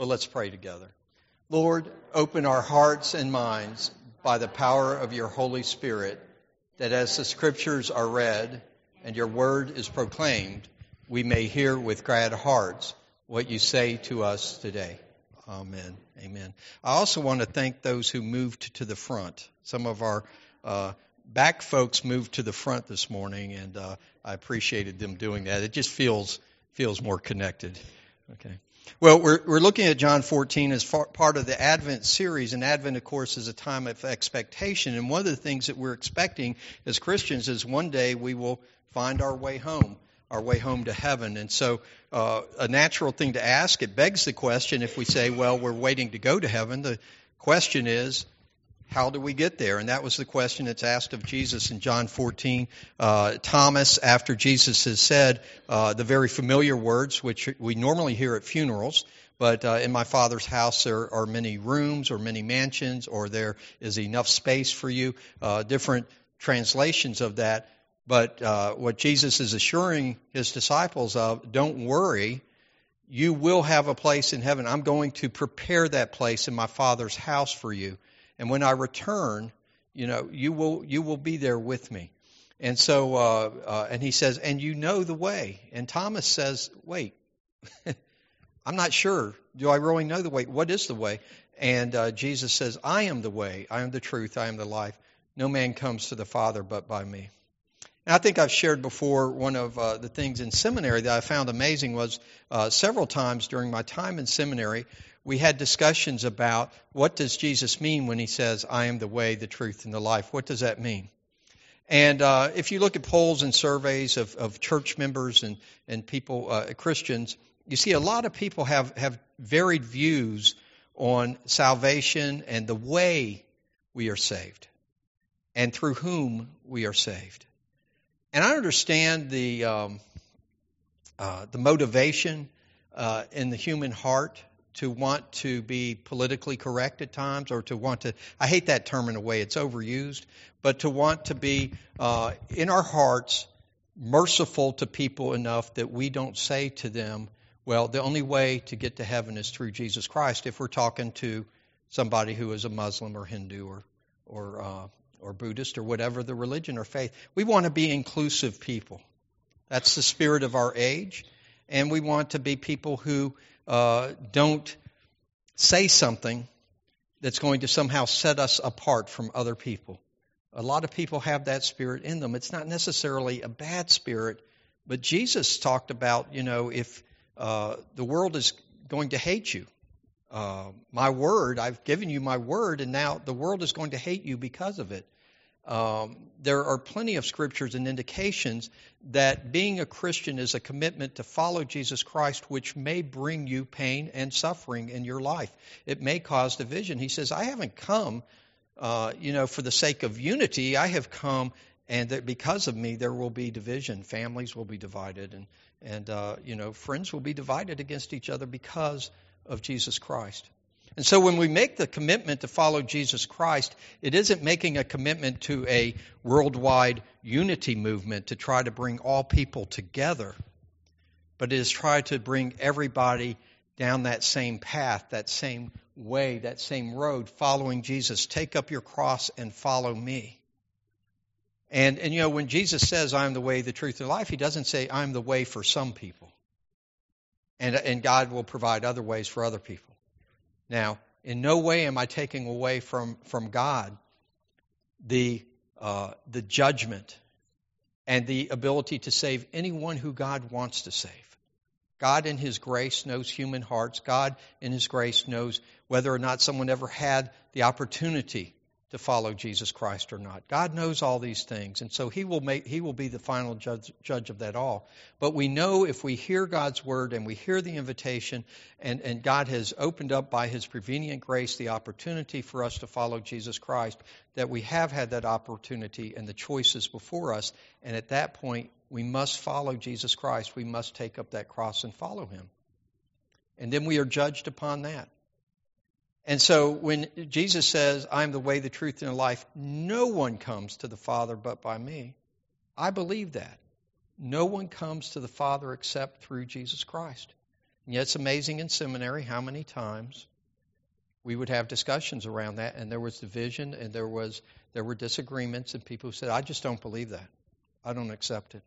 Well, let's pray together. Lord, open our hearts and minds by the power of your Holy Spirit, that as the scriptures are read and your word is proclaimed, we may hear with glad hearts what you say to us today. Amen. Amen. I also want to thank those who moved to the front. Some of our uh, back folks moved to the front this morning, and uh, I appreciated them doing that. It just feels feels more connected. Okay. Well, we're, we're looking at John 14 as far, part of the Advent series, and Advent, of course, is a time of expectation. And one of the things that we're expecting as Christians is one day we will find our way home, our way home to heaven. And so, uh, a natural thing to ask, it begs the question if we say, well, we're waiting to go to heaven, the question is, how do we get there? And that was the question that's asked of Jesus in John 14. Uh, Thomas, after Jesus has said uh, the very familiar words, which we normally hear at funerals, but uh, in my Father's house there are many rooms or many mansions, or there is enough space for you. Uh, different translations of that. But uh, what Jesus is assuring his disciples of, don't worry, you will have a place in heaven. I'm going to prepare that place in my Father's house for you. And when I return, you know, you will you will be there with me. And so, uh, uh, and he says, and you know the way. And Thomas says, wait, I'm not sure. Do I really know the way? What is the way? And uh, Jesus says, I am the way, I am the truth, I am the life. No man comes to the Father but by me. And I think I've shared before one of uh, the things in seminary that I found amazing was uh, several times during my time in seminary, we had discussions about what does Jesus mean when he says, I am the way, the truth, and the life. What does that mean? And uh, if you look at polls and surveys of, of church members and, and people, uh, Christians, you see a lot of people have, have varied views on salvation and the way we are saved and through whom we are saved. And I understand the, um, uh, the motivation uh, in the human heart to want to be politically correct at times or to want to i hate that term in a way it's overused but to want to be uh, in our hearts merciful to people enough that we don't say to them well the only way to get to heaven is through jesus christ if we're talking to somebody who is a muslim or hindu or or uh, or buddhist or whatever the religion or faith. We want to be inclusive people. That's the spirit of our age and we want to be people who uh, don't say something that's going to somehow set us apart from other people. A lot of people have that spirit in them. It's not necessarily a bad spirit, but Jesus talked about, you know, if uh, the world is going to hate you, uh, my word, I've given you my word, and now the world is going to hate you because of it. Um, there are plenty of scriptures and indications that being a Christian is a commitment to follow Jesus Christ, which may bring you pain and suffering in your life. It may cause division. He says, I haven't come, uh, you know, for the sake of unity. I have come, and that because of me, there will be division. Families will be divided, and and uh, you know, friends will be divided against each other because of Jesus Christ. And so when we make the commitment to follow Jesus Christ, it isn't making a commitment to a worldwide unity movement to try to bring all people together, but it is try to bring everybody down that same path, that same way, that same road, following Jesus. Take up your cross and follow me. And, and you know, when Jesus says, I'm the way, the truth, and the life, he doesn't say, I'm the way for some people. And, and God will provide other ways for other people. Now, in no way am I taking away from, from God the, uh, the judgment and the ability to save anyone who God wants to save. God, in His grace, knows human hearts. God, in His grace, knows whether or not someone ever had the opportunity to follow Jesus Christ or not. God knows all these things, and so He will make He will be the final judge, judge of that all. But we know if we hear God's word and we hear the invitation, and, and God has opened up by His prevenient grace the opportunity for us to follow Jesus Christ, that we have had that opportunity and the choices before us, and at that point we must follow Jesus Christ. We must take up that cross and follow Him. And then we are judged upon that. And so when Jesus says, I'm the way, the truth, and the life, no one comes to the Father but by me. I believe that. No one comes to the Father except through Jesus Christ. And yet it's amazing in seminary how many times we would have discussions around that, and there was division, and there was there were disagreements, and people said, "I just don't believe that. I don't accept it."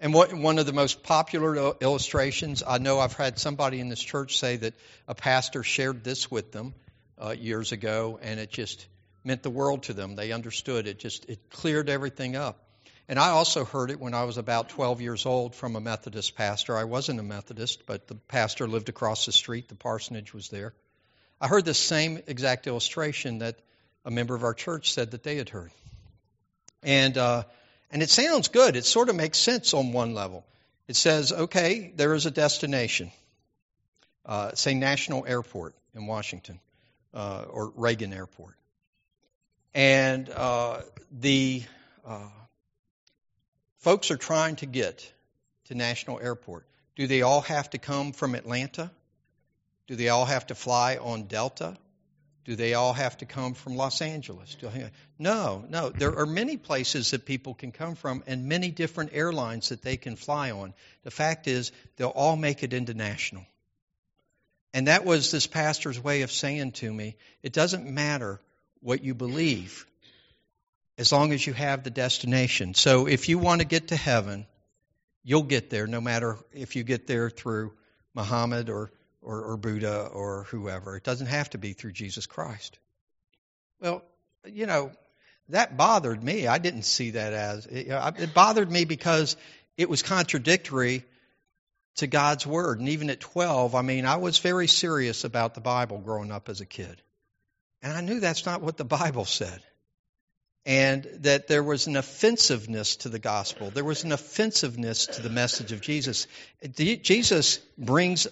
And what, one of the most popular illustrations, I know I've had somebody in this church say that a pastor shared this with them uh, years ago, and it just meant the world to them. They understood it. Just it cleared everything up. And I also heard it when I was about 12 years old from a Methodist pastor. I wasn't a Methodist, but the pastor lived across the street. The parsonage was there. I heard the same exact illustration that a member of our church said that they had heard. And uh, and it sounds good. It sort of makes sense on one level. It says, okay, there is a destination, uh, say National Airport in Washington uh, or Reagan Airport. And uh, the uh, folks are trying to get to National Airport. Do they all have to come from Atlanta? Do they all have to fly on Delta? Do they all have to come from Los Angeles? No, no. There are many places that people can come from and many different airlines that they can fly on. The fact is, they'll all make it into national. And that was this pastor's way of saying to me it doesn't matter what you believe as long as you have the destination. So if you want to get to heaven, you'll get there no matter if you get there through Muhammad or or, or Buddha or whoever. It doesn't have to be through Jesus Christ. Well, you know, that bothered me. I didn't see that as it, it bothered me because it was contradictory to God's word. And even at 12, I mean, I was very serious about the Bible growing up as a kid. And I knew that's not what the Bible said. And that there was an offensiveness to the gospel. There was an offensiveness to the message of Jesus. Jesus brings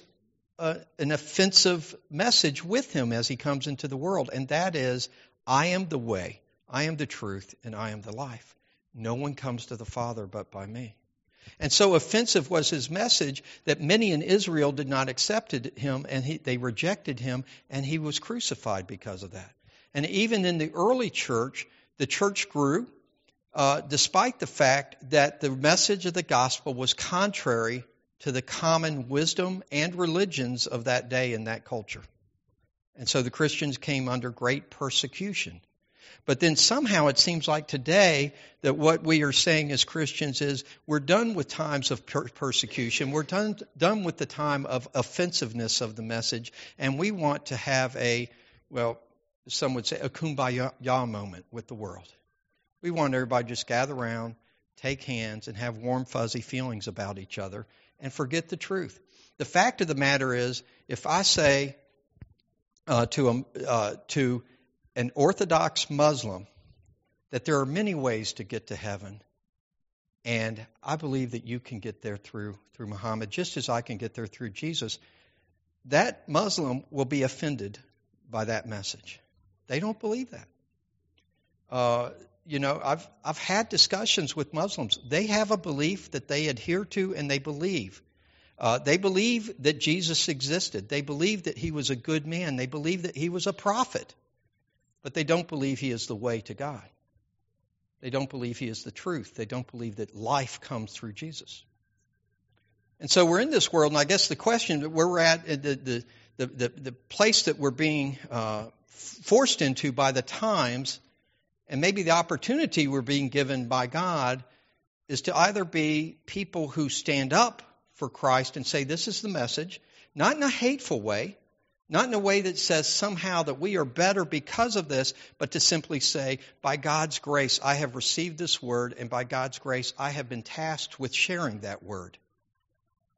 an offensive message with him as he comes into the world, and that is, I am the way, I am the truth, and I am the life. No one comes to the Father but by me. And so offensive was his message that many in Israel did not accept him and he, they rejected him, and he was crucified because of that. And even in the early church, the church grew uh, despite the fact that the message of the gospel was contrary to the common wisdom and religions of that day and that culture. And so the Christians came under great persecution. But then somehow it seems like today that what we are saying as Christians is we're done with times of per- persecution. We're done, done with the time of offensiveness of the message. And we want to have a, well, some would say a kumbaya moment with the world. We want everybody to just gather around, take hands, and have warm, fuzzy feelings about each other and forget the truth. The fact of the matter is, if I say uh, to, a, uh, to an Orthodox Muslim that there are many ways to get to heaven, and I believe that you can get there through, through Muhammad, just as I can get there through Jesus, that Muslim will be offended by that message. They don't believe that. Uh, you know, I've I've had discussions with Muslims. They have a belief that they adhere to and they believe. Uh, they believe that Jesus existed. They believe that he was a good man. They believe that he was a prophet. But they don't believe he is the way to God. They don't believe he is the truth. They don't believe that life comes through Jesus. And so we're in this world, and I guess the question where we're at, the, the, the, the, the place that we're being uh, forced into by the times and maybe the opportunity we're being given by God is to either be people who stand up for Christ and say, This is the message, not in a hateful way, not in a way that says somehow that we are better because of this, but to simply say, By God's grace, I have received this word, and by God's grace, I have been tasked with sharing that word.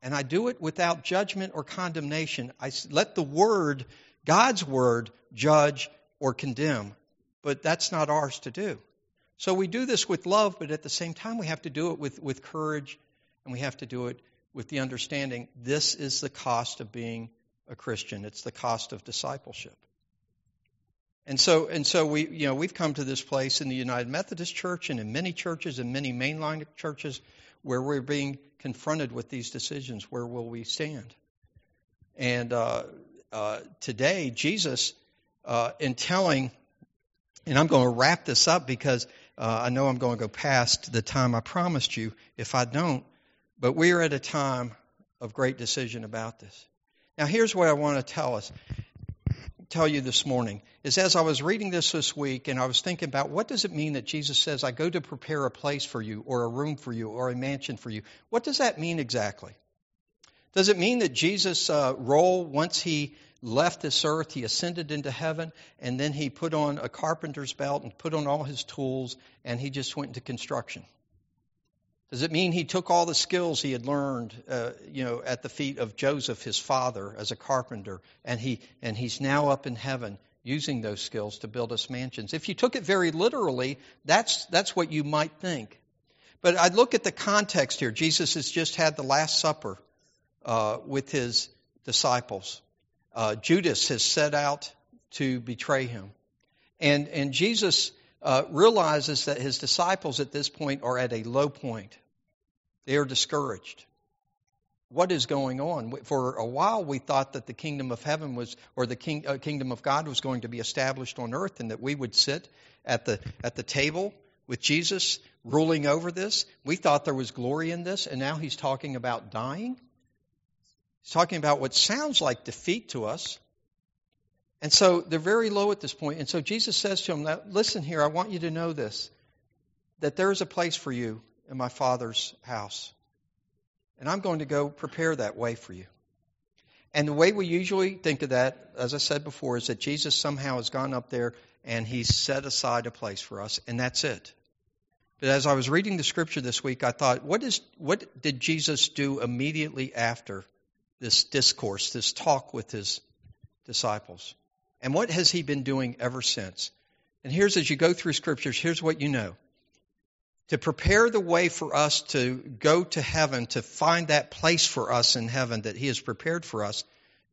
And I do it without judgment or condemnation. I let the word, God's word, judge or condemn but that's not ours to do. So we do this with love, but at the same time, we have to do it with, with courage and we have to do it with the understanding this is the cost of being a Christian. It's the cost of discipleship. And so, and so we, you know, we've come to this place in the United Methodist Church and in many churches and many mainline churches where we're being confronted with these decisions. Where will we stand? And uh, uh, today, Jesus, uh, in telling and I'm going to wrap this up because uh, I know I'm going to go past the time I promised you if I don't. But we are at a time of great decision about this. Now, here's what I want to tell us, tell you this morning, is as I was reading this this week and I was thinking about what does it mean that Jesus says, I go to prepare a place for you, or a room for you, or a mansion for you. What does that mean exactly? Does it mean that Jesus' uh, role, once he left this earth, he ascended into heaven, and then he put on a carpenter's belt and put on all his tools, and he just went into construction? Does it mean he took all the skills he had learned, uh, you know, at the feet of Joseph, his father, as a carpenter, and he and he's now up in heaven using those skills to build us mansions? If you took it very literally, that's that's what you might think. But I look at the context here. Jesus has just had the Last Supper uh, with his disciples. Uh, Judas has set out to betray him, and and Jesus uh, realizes that his disciples at this point are at a low point. They are discouraged. What is going on? For a while, we thought that the kingdom of heaven was, or the king, uh, kingdom of God was going to be established on earth, and that we would sit at the at the table with Jesus ruling over this. We thought there was glory in this, and now he's talking about dying. He's talking about what sounds like defeat to us. And so they're very low at this point. And so Jesus says to them, Listen here, I want you to know this that there is a place for you in my Father's house. And I'm going to go prepare that way for you. And the way we usually think of that, as I said before, is that Jesus somehow has gone up there and he's set aside a place for us, and that's it. But as I was reading the scripture this week, I thought, what, is, what did Jesus do immediately after this discourse, this talk with his disciples? And what has he been doing ever since? And here's, as you go through scriptures, here's what you know. To prepare the way for us to go to heaven, to find that place for us in heaven that he has prepared for us,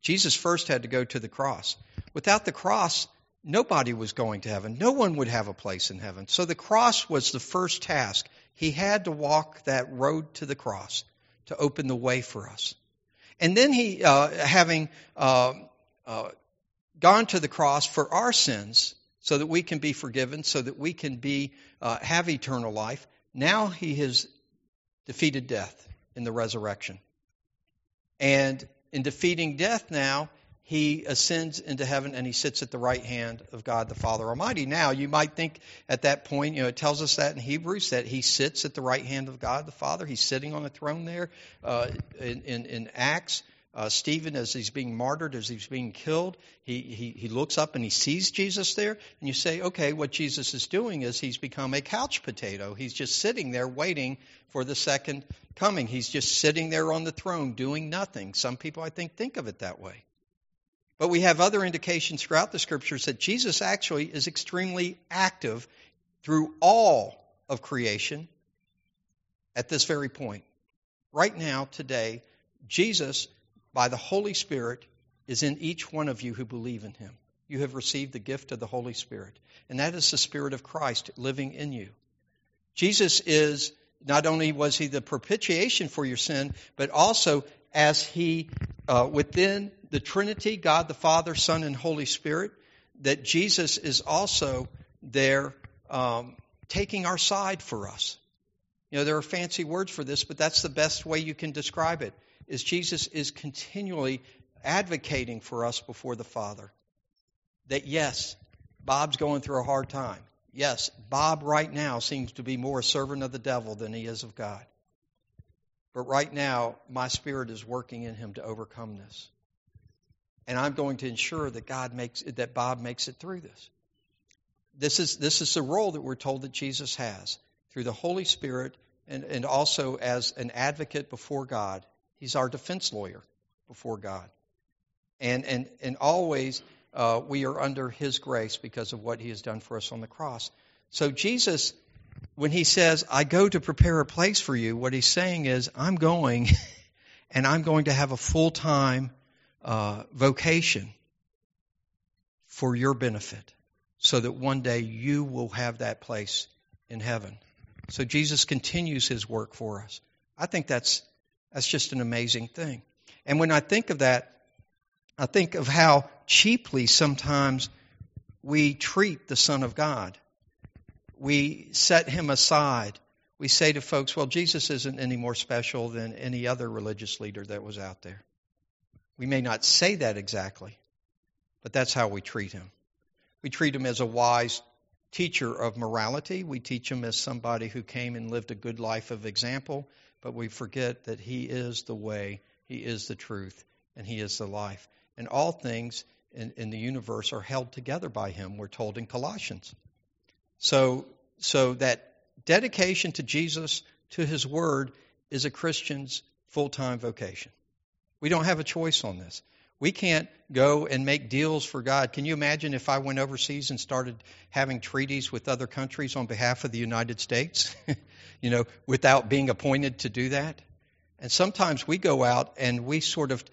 Jesus first had to go to the cross. Without the cross, nobody was going to heaven. No one would have a place in heaven. So the cross was the first task. He had to walk that road to the cross to open the way for us. And then he, uh, having uh, uh, gone to the cross for our sins so that we can be forgiven, so that we can be uh, have eternal life. Now he has defeated death in the resurrection. And in defeating death now, he ascends into heaven and he sits at the right hand of God the Father Almighty. Now, you might think at that point, you know, it tells us that in Hebrews that he sits at the right hand of God the Father. He's sitting on the throne there. Uh, in, in, in Acts, uh, Stephen, as he's being martyred, as he's being killed, he, he, he looks up and he sees Jesus there. And you say, okay, what Jesus is doing is he's become a couch potato. He's just sitting there waiting for the second coming. He's just sitting there on the throne doing nothing. Some people, I think, think of it that way. But we have other indications throughout the scriptures that Jesus actually is extremely active through all of creation at this very point. Right now, today, Jesus by the Holy Spirit is in each one of you who believe in him. You have received the gift of the Holy Spirit, and that is the Spirit of Christ living in you. Jesus is not only was he the propitiation for your sin, but also as he, uh, within the Trinity, God the Father, Son, and Holy Spirit, that Jesus is also there um, taking our side for us. You know, there are fancy words for this, but that's the best way you can describe it is Jesus is continually advocating for us before the Father. That yes, Bob's going through a hard time. Yes, Bob right now seems to be more a servant of the devil than he is of God. But right now, my spirit is working in him to overcome this. And I'm going to ensure that God makes that Bob makes it through this. This is this is the role that we're told that Jesus has through the Holy Spirit and, and also as an advocate before God He's our defense lawyer before God. And, and, and always uh, we are under His grace because of what He has done for us on the cross. So Jesus, when He says, I go to prepare a place for you, what He's saying is, I'm going and I'm going to have a full time uh, vocation for your benefit so that one day you will have that place in heaven. So Jesus continues his work for us. I think that's that's just an amazing thing. And when I think of that, I think of how cheaply sometimes we treat the Son of God. We set him aside. we say to folks, well, Jesus isn't any more special than any other religious leader that was out there. We may not say that exactly, but that's how we treat him. We treat him as a wise teacher of morality. We teach him as somebody who came and lived a good life of example, but we forget that he is the way, he is the truth, and he is the life. And all things in, in the universe are held together by him, we're told in Colossians. So, so that dedication to Jesus, to his word, is a Christian's full time vocation. We don't have a choice on this. We can't go and make deals for God. Can you imagine if I went overseas and started having treaties with other countries on behalf of the United States, you know, without being appointed to do that? And sometimes we go out and we sort of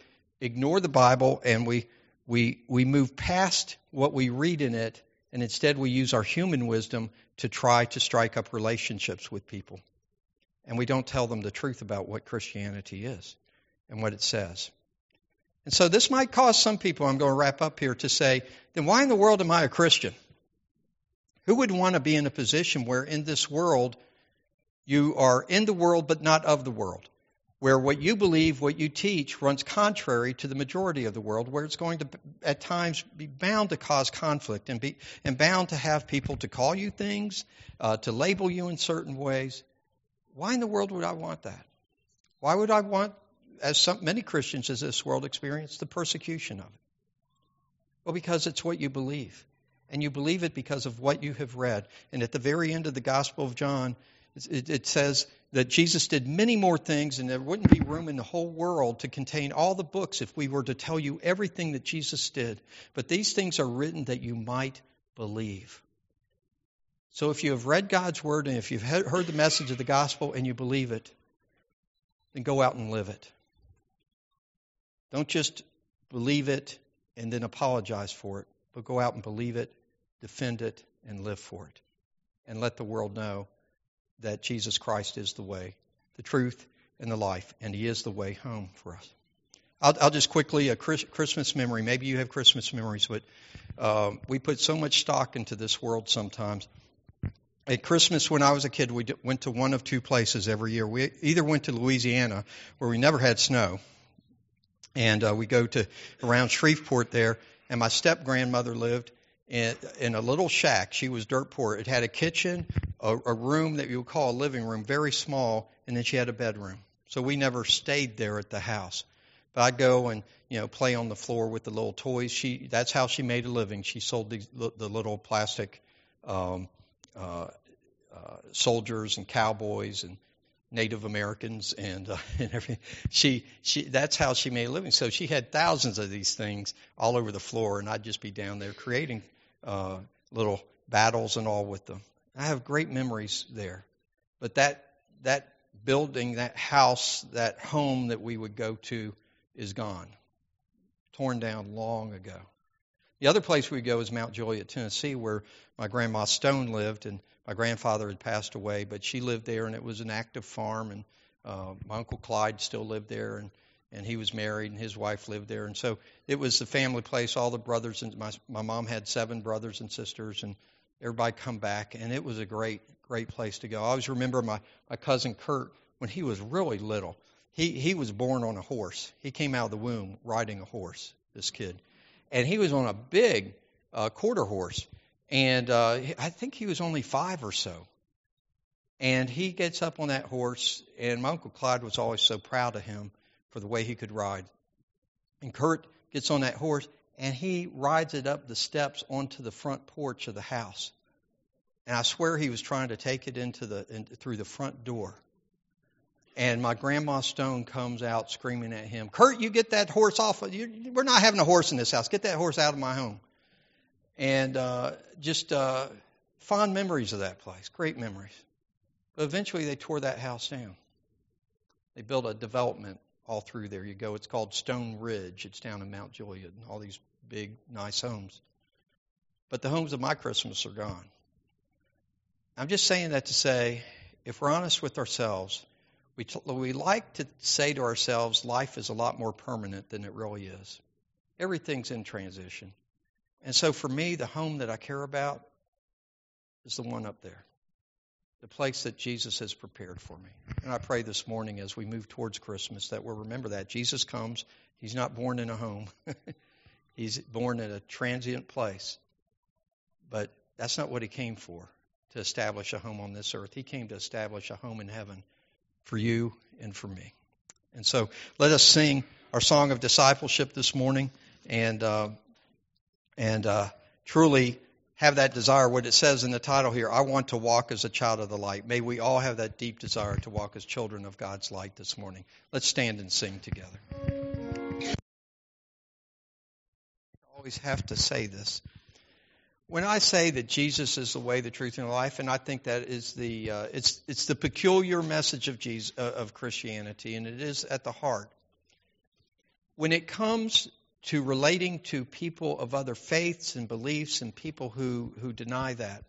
ignore the Bible and we we we move past what we read in it and instead we use our human wisdom to try to strike up relationships with people. And we don't tell them the truth about what Christianity is and what it says. And so this might cause some people, I'm going to wrap up here, to say, then why in the world am I a Christian? Who would want to be in a position where in this world you are in the world but not of the world? Where what you believe, what you teach, runs contrary to the majority of the world, where it's going to, at times, be bound to cause conflict and, be, and bound to have people to call you things, uh, to label you in certain ways. Why in the world would I want that? Why would I want as some, many Christians in this world experience, the persecution of it? Well, because it's what you believe. And you believe it because of what you have read. And at the very end of the Gospel of John, it, it says that Jesus did many more things, and there wouldn't be room in the whole world to contain all the books if we were to tell you everything that Jesus did. But these things are written that you might believe. So if you have read God's word and if you've heard the message of the gospel and you believe it, then go out and live it. Don't just believe it and then apologize for it, but go out and believe it, defend it, and live for it. And let the world know that Jesus Christ is the way, the truth, and the life, and He is the way home for us. I'll, I'll just quickly a Christmas memory. Maybe you have Christmas memories, but uh, we put so much stock into this world sometimes. At Christmas, when I was a kid, we went to one of two places every year. We either went to Louisiana, where we never had snow, and uh, we go to around Shreveport there, and my step grandmother lived in, in a little shack. She was dirt poor. It had a kitchen, a, a room that you would call a living room, very small, and then she had a bedroom. So we never stayed there at the house. But I'd go and you know play on the floor with the little toys. She that's how she made a living. She sold these, the little plastic um, uh, uh, soldiers and cowboys and Native Americans and uh, and everything. She she that's how she made a living. So she had thousands of these things all over the floor, and I'd just be down there creating uh, little battles and all with them. I have great memories there, but that that building, that house, that home that we would go to is gone, torn down long ago. The other place we go is Mount Juliet, Tennessee, where my grandma Stone lived, and my grandfather had passed away, but she lived there, and it was an active farm, and uh, my uncle Clyde still lived there, and and he was married, and his wife lived there, and so it was the family place. All the brothers and my my mom had seven brothers and sisters, and everybody come back, and it was a great great place to go. I always remember my my cousin Kurt when he was really little. He he was born on a horse. He came out of the womb riding a horse. This kid and he was on a big uh, quarter horse, and uh, I think he was only five or so. And he gets up on that horse, and my uncle Clyde was always so proud of him for the way he could ride. And Kurt gets on that horse, and he rides it up the steps onto the front porch of the house. And I swear he was trying to take it into the in, through the front door. And my grandma Stone comes out screaming at him, Kurt, you get that horse off. Of, you, we're not having a horse in this house. Get that horse out of my home. And uh, just uh, fond memories of that place, great memories. But eventually they tore that house down. They built a development all through there. You go, it's called Stone Ridge. It's down in Mount Juliet, and all these big, nice homes. But the homes of my Christmas are gone. I'm just saying that to say, if we're honest with ourselves, we, t- we like to say to ourselves, life is a lot more permanent than it really is. Everything's in transition. And so for me, the home that I care about is the one up there. the place that Jesus has prepared for me. And I pray this morning as we move towards Christmas that we'll remember that. Jesus comes, he's not born in a home, he's born in a transient place. But that's not what he came for, to establish a home on this earth. He came to establish a home in heaven for you and for me. And so let us sing our song of discipleship this morning and, uh, and uh, truly have that desire, what it says in the title here, I want to walk as a child of the light. May we all have that deep desire to walk as children of God's light this morning. Let's stand and sing together. I always have to say this. When I say that Jesus is the way, the truth, and the life, and I think that is the uh, it's it's the peculiar message of Jesus uh, of Christianity, and it is at the heart. When it comes to relating to people of other faiths and beliefs and people who, who deny that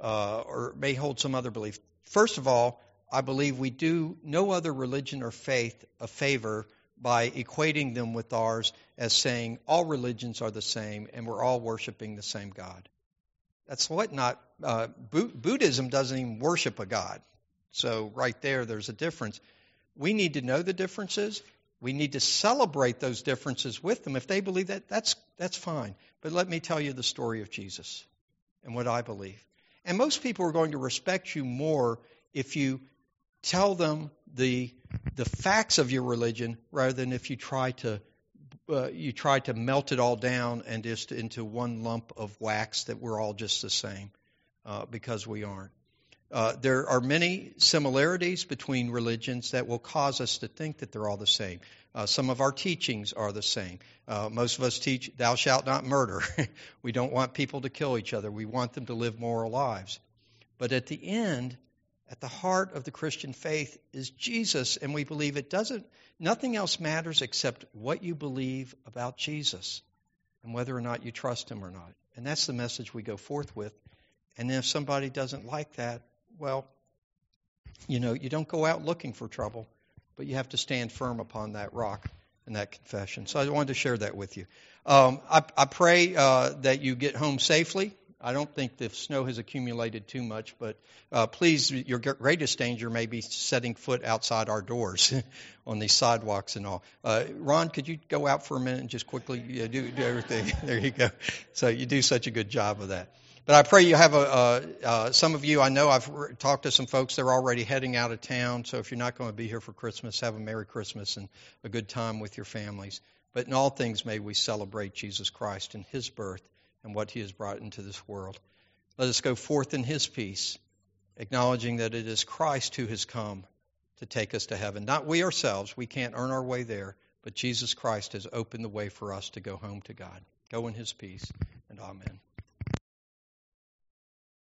uh, or may hold some other belief. First of all, I believe we do no other religion or faith a favor by equating them with ours as saying all religions are the same and we're all worshiping the same God. That's what not. Uh, Buddhism doesn't even worship a God. So, right there, there's a difference. We need to know the differences we need to celebrate those differences with them. If they believe that, that's, that's fine. But let me tell you the story of Jesus and what I believe. And most people are going to respect you more if you tell them the, the facts of your religion rather than if you try to uh, you try to melt it all down and just into one lump of wax that we're all just the same uh, because we aren't. Uh, there are many similarities between religions that will cause us to think that they're all the same. Uh, some of our teachings are the same. Uh, most of us teach, thou shalt not murder. we don't want people to kill each other. We want them to live moral lives. But at the end, at the heart of the Christian faith is Jesus, and we believe it doesn't, nothing else matters except what you believe about Jesus and whether or not you trust him or not. And that's the message we go forth with. And if somebody doesn't like that, well, you know, you don't go out looking for trouble, but you have to stand firm upon that rock and that confession. So I wanted to share that with you. Um, I, I, pray uh, that you get home safely. I don't think the snow has accumulated too much, but uh, please, your greatest danger may be setting foot outside our doors on these sidewalks and all. Uh, Ron, could you go out for a minute and just quickly yeah, do, do everything? there you go. So you do such a good job of that. But I pray you have a, uh, uh, some of you, I know I've talked to some folks, they're already heading out of town. So if you're not going to be here for Christmas, have a Merry Christmas and a good time with your families. But in all things, may we celebrate Jesus Christ and his birth and what he has brought into this world. Let us go forth in his peace, acknowledging that it is Christ who has come to take us to heaven. Not we ourselves, we can't earn our way there, but Jesus Christ has opened the way for us to go home to God. Go in his peace, and amen.